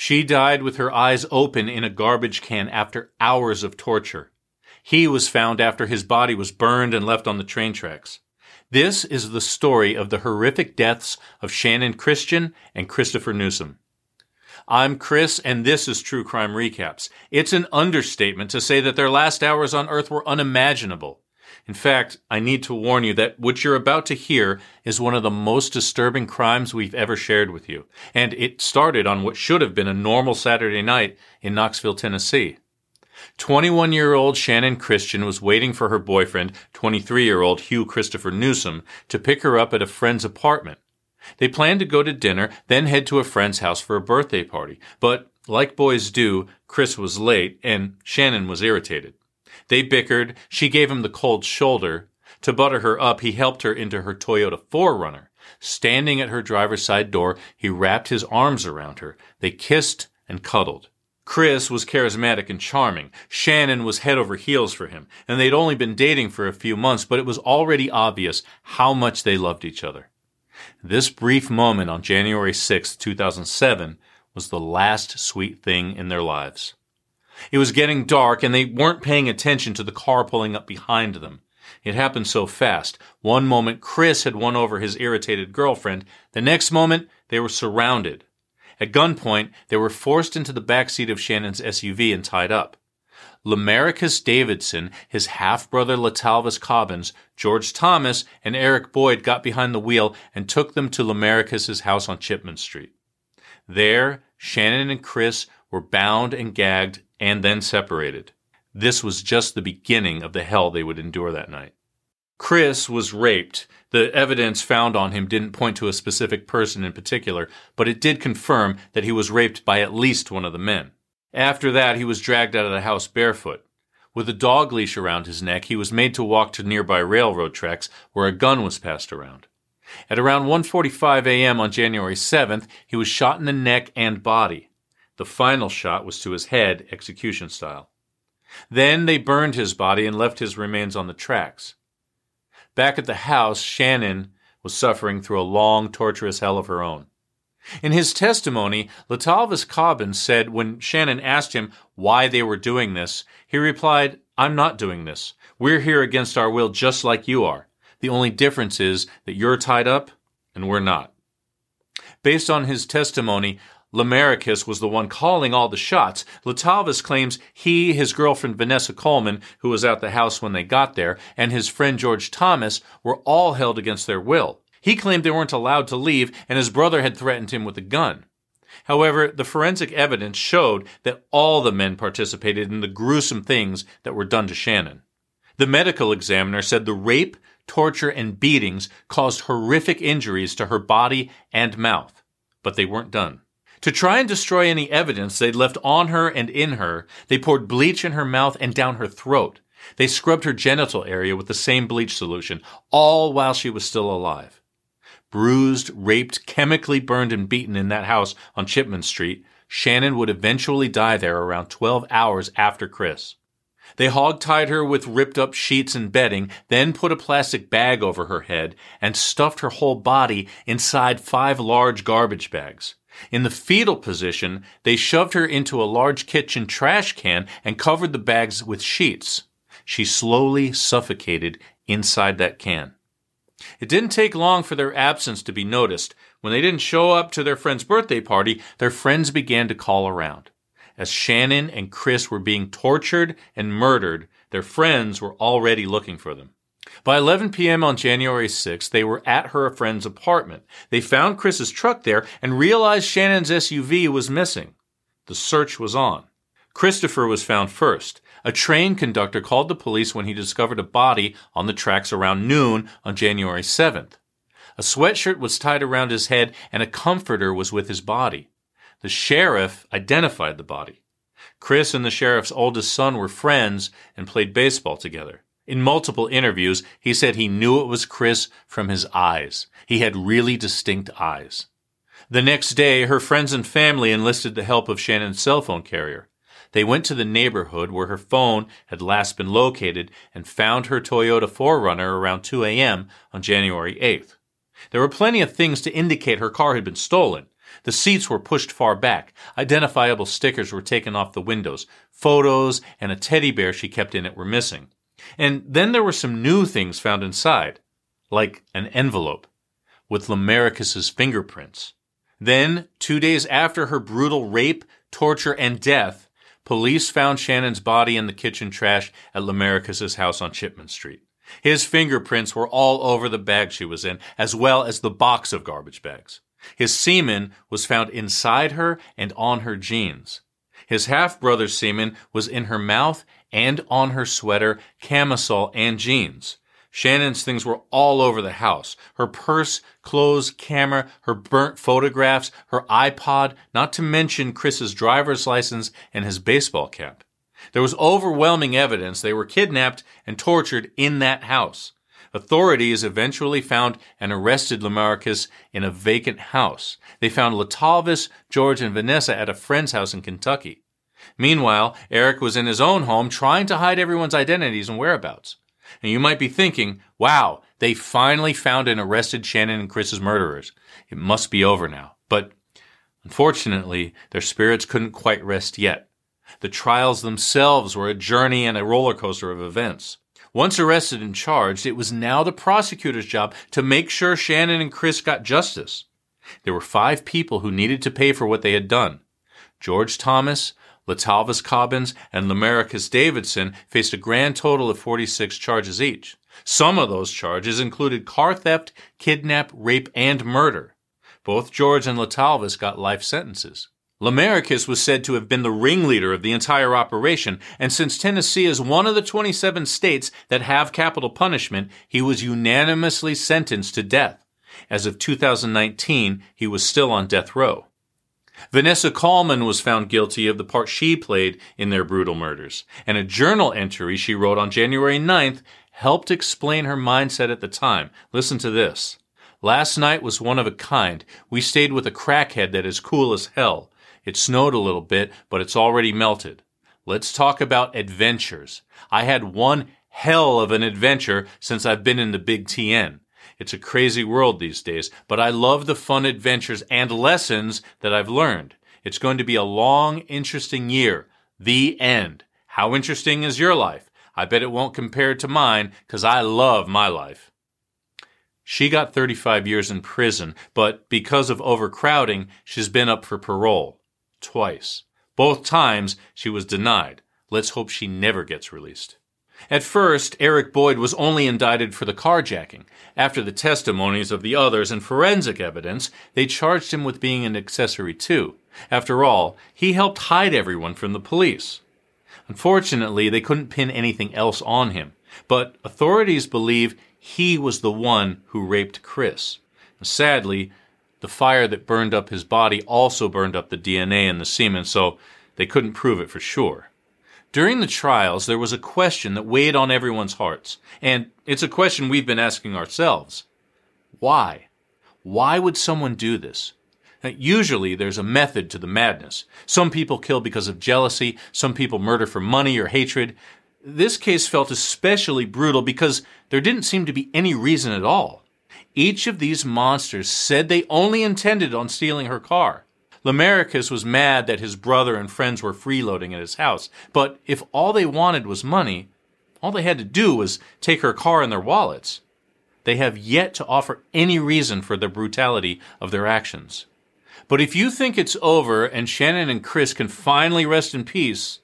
She died with her eyes open in a garbage can after hours of torture. He was found after his body was burned and left on the train tracks. This is the story of the horrific deaths of Channon Christian and Christopher Newsom. I'm Chris, and this is True Crime Recaps. It's an understatement to say that their last hours on Earth were unimaginable. In fact, I need to warn you that what you're about to hear is one of the most disturbing crimes we've ever shared with you. And it started on what should have been a normal Saturday night in Knoxville, Tennessee. 21 year old Channon Christian was waiting for her boyfriend, 23 year old Hugh Christopher Newsom, to pick her up at a friend's apartment. They planned to go to dinner, then head to a friend's house for a birthday party. But, like boys do, Chris was late and Channon was irritated. They bickered, she gave him the cold shoulder. To butter her up, he helped her into her Toyota 4Runner. Standing at her driver's side door, he wrapped his arms around her. They kissed and cuddled. Chris was charismatic and charming. Channon was head over heels for him, and they'd only been dating for a few months, but it was already obvious how much they loved each other. This brief moment on January 6, 2007, was the last sweet thing in their lives. It was getting dark, and they weren't paying attention to the car pulling up behind them. It happened so fast. One moment, Chris had won over his irritated girlfriend. The next moment, they were surrounded. At gunpoint, they were forced into the back seat of Channon's SUV and tied up. Lemaricus Davidson, his half brother Letalvis Cobbins, George Thomas, and Eric Boyd got behind the wheel and took them to Lemaricus's house on Chipman Street. There, Channon and Chris were bound and gagged and then separated. This was just the beginning of the hell they would endure that night. Chris was raped. The evidence found on him didn't point to a specific person in particular, but it did confirm that he was raped by at least one of the men. After that, he was dragged out of the house barefoot. With a dog leash around his neck, he was made to walk to nearby railroad tracks where a gun was passed around. At around 1:45 a.m. on January 7th, he was shot in the neck and body. The final shot was to his head, execution style. Then they burned his body and left his remains on the tracks. Back at the house, Channon was suffering through a long, torturous hell of her own. In his testimony, Letalvis Cobbins said when Channon asked him why they were doing this, he replied, I'm not doing this. We're here against our will just like you are. The only difference is that you're tied up and we're not. Based on his testimony, Lemaricus was the one calling all the shots. Letalvis claims he, his girlfriend Vanessa Coleman, who was at the house when they got there, and his friend George Thomas were all held against their will. He claimed they weren't allowed to leave, and his brother had threatened him with a gun. However, the forensic evidence showed that all the men participated in the gruesome things that were done to Channon. The medical examiner said the rape, torture, and beatings caused horrific injuries to her body and mouth, but they weren't done. To try and destroy any evidence they'd left on her and in her, they poured bleach in her mouth and down her throat. They scrubbed her genital area with the same bleach solution, all while she was still alive. Bruised, raped, chemically burned, and beaten in that house on Chipman Street, Channon would eventually die there around 12 hours after Chris. They hog-tied her with ripped up sheets and bedding, then put a plastic bag over her head and stuffed her whole body inside five large garbage bags. In the fetal position, they shoved her into a large kitchen trash can and covered the bags with sheets. She slowly suffocated inside that can. It didn't take long for their absence to be noticed. When they didn't show up to their friend's birthday party, their friends began to call around. As Channon and Chris were being tortured and murdered, their friends were already looking for them. By 11 p.m. on January 6th, they were at her friend's apartment. They found Chris's truck there and realized Channon's SUV was missing. The search was on. Christopher was found first. A train conductor called the police when he discovered a body on the tracks around noon on January 7th. A sweatshirt was tied around his head and a comforter was with his body. The sheriff identified the body. Chris and the sheriff's oldest son were friends and played baseball together. In multiple interviews, he said he knew it was Chris from his eyes. He had really distinct eyes. The next day, her friends and family enlisted the help of Channon's cell phone carrier. They went to the neighborhood where her phone had last been located and found her Toyota 4Runner around 2 a.m. on January 8th. There were plenty of things to indicate her car had been stolen. The seats were pushed far back. Identifiable stickers were taken off the windows. Photos and a teddy bear she kept in it were missing. And then there were some new things found inside, like an envelope with Lemaricus's fingerprints. Then, two days after her brutal rape, torture, and death, police found Channon's body in the kitchen trash at Lemaricus's house on Chipman Street. His fingerprints were all over the bag she was in, as well as the box of garbage bags. His semen was found inside her and on her jeans. His half brother's semen was in her mouth and on her sweater, camisole, and jeans. Channon's things were all over the house. Her purse, clothes, camera, her burnt photographs, her iPod, not to mention Chris's driver's license and his baseball cap. There was overwhelming evidence they were kidnapped and tortured in that house. Authorities eventually found and arrested Lemaricus in a vacant house. They found Letalvis, George, and Vanessa at a friend's house in Kentucky. Meanwhile, Eric was in his own home trying to hide everyone's identities and whereabouts. And you might be thinking, wow, they finally found and arrested Channon and Chris's murderers. It must be over now. But unfortunately, their spirits couldn't quite rest yet. The trials themselves were a journey and a roller coaster of events. Once arrested and charged, it was now the prosecutor's job to make sure Channon and Chris got justice. There were five people who needed to pay for what they had done. George Thomas, Letalvis Cobbins, and Lemaricus Davidson faced a grand total of 46 charges each. Some of those charges included car theft, kidnap, rape, and murder. Both George and Letalvis got life sentences. Lemaricus was said to have been the ringleader of the entire operation, and since Tennessee is one of the 27 states that have capital punishment, he was unanimously sentenced to death. As of 2019, he was still on death row. Vanessa Coleman was found guilty of the part she played in their brutal murders, and a journal entry she wrote on January 9th helped explain her mindset at the time. Listen to this. Last night was one of a kind. We stayed with a crackhead that is cool as hell. It snowed a little bit, but it's already melted. Let's talk about adventures. I had one hell of an adventure since I've been in the Big TN. It's a crazy world these days, but I love the fun adventures and lessons that I've learned. It's going to be a long, interesting year. The end. How interesting is your life? I bet it won't compare to mine because I love my life. She got 35 years in prison, but because of overcrowding, she's been up for parole. Twice. Both times she was denied. Let's hope she never gets released. At first, Eric Boyd was only indicted for the carjacking. After the testimonies of the others and forensic evidence, they charged him with being an accessory too. After all, he helped hide everyone from the police. Unfortunately, they couldn't pin anything else on him, but authorities believe he was the one who raped Chris. Sadly, the fire that burned up his body also burned up the DNA in the semen, so they couldn't prove it for sure. During the trials, there was a question that weighed on everyone's hearts, and it's a question we've been asking ourselves. Why? Why would someone do this? Now, usually there's a method to the madness. Some people kill because of jealousy, some people murder for money or hatred. This case felt especially brutal because there didn't seem to be any reason at all. Each of these monsters said they only intended on stealing her car. Lemaricus was mad that his brother and friends were freeloading at his house, but if all they wanted was money, all they had to do was take her car and their wallets. They have yet to offer any reason for the brutality of their actions. But if you think it's over and Channon and Chris can finally rest in peace,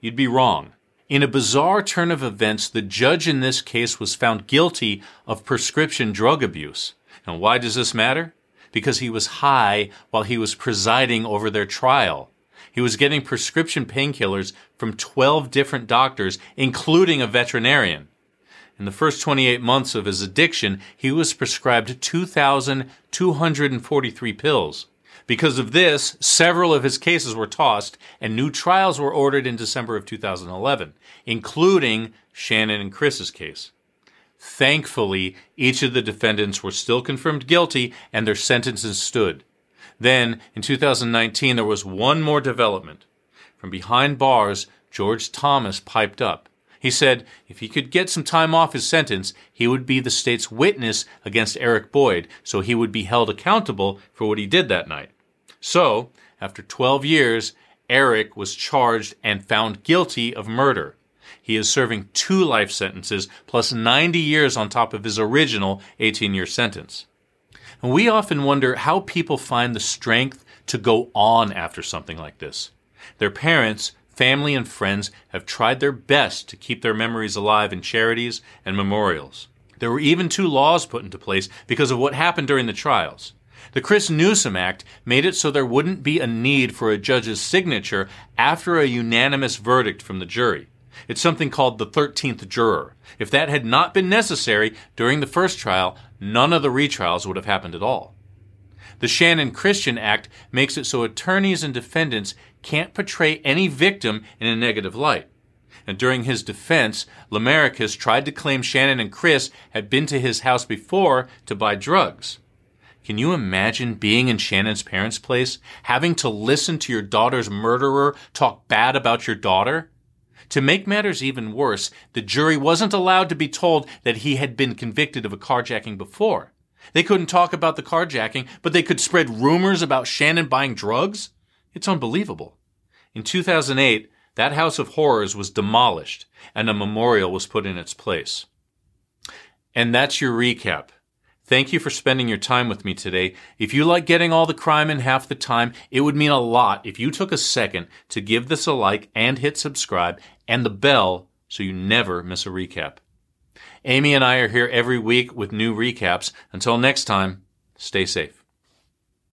you'd be wrong. In a bizarre turn of events, the judge in this case was found guilty of prescription drug abuse. And why does this matter? Because he was high while he was presiding over their trial. He was getting prescription painkillers from 12 different doctors, including a veterinarian. In the first 28 months of his addiction, he was prescribed 2,243 pills. Because of this, several of his cases were tossed and new trials were ordered in December of 2011, including Channon and Chris's case. Thankfully, each of the defendants were still confirmed guilty and their sentences stood. Then, in 2019, there was one more development. From behind bars, George Thomas piped up. He said if he could get some time off his sentence, he would be the state's witness against Eric Boyd, so he would be held accountable for what he did that night. So, after 12 years, Eric was charged and found guilty of murder. He is serving two life sentences plus 90 years on top of his original 18 year sentence. And we often wonder how people find the strength to go on after something like this. Their parents, family, and friends have tried their best to keep their memories alive in charities and memorials. There were even two laws put into place because of what happened during the trials. The Chris Newsom Act made it so there wouldn't be a need for a judge's signature after a unanimous verdict from the jury. It's something called the 13th juror. If that had not been necessary during the first trial, none of the retrials would have happened at all. The Channon Christian Act makes it so attorneys and defendants can't portray any victim in a negative light. And during his defense, Lemaricus tried to claim Channon and Chris had been to his house before to buy drugs. Can you imagine being in Channon's parents' place, having to listen to your daughter's murderer talk bad about your daughter? To make matters even worse, the jury wasn't allowed to be told that he had been convicted of a carjacking before. They couldn't talk about the carjacking, but they could spread rumors about Channon buying drugs? It's unbelievable. In 2008, that house of horrors was demolished and a memorial was put in its place. And that's your recap. Thank you for spending your time with me today. If you like getting all the crime in half the time, it would mean a lot if you took a second to give this a like and hit subscribe and the bell so you never miss a recap. Amy and I are here every week with new recaps. Until next time, stay safe.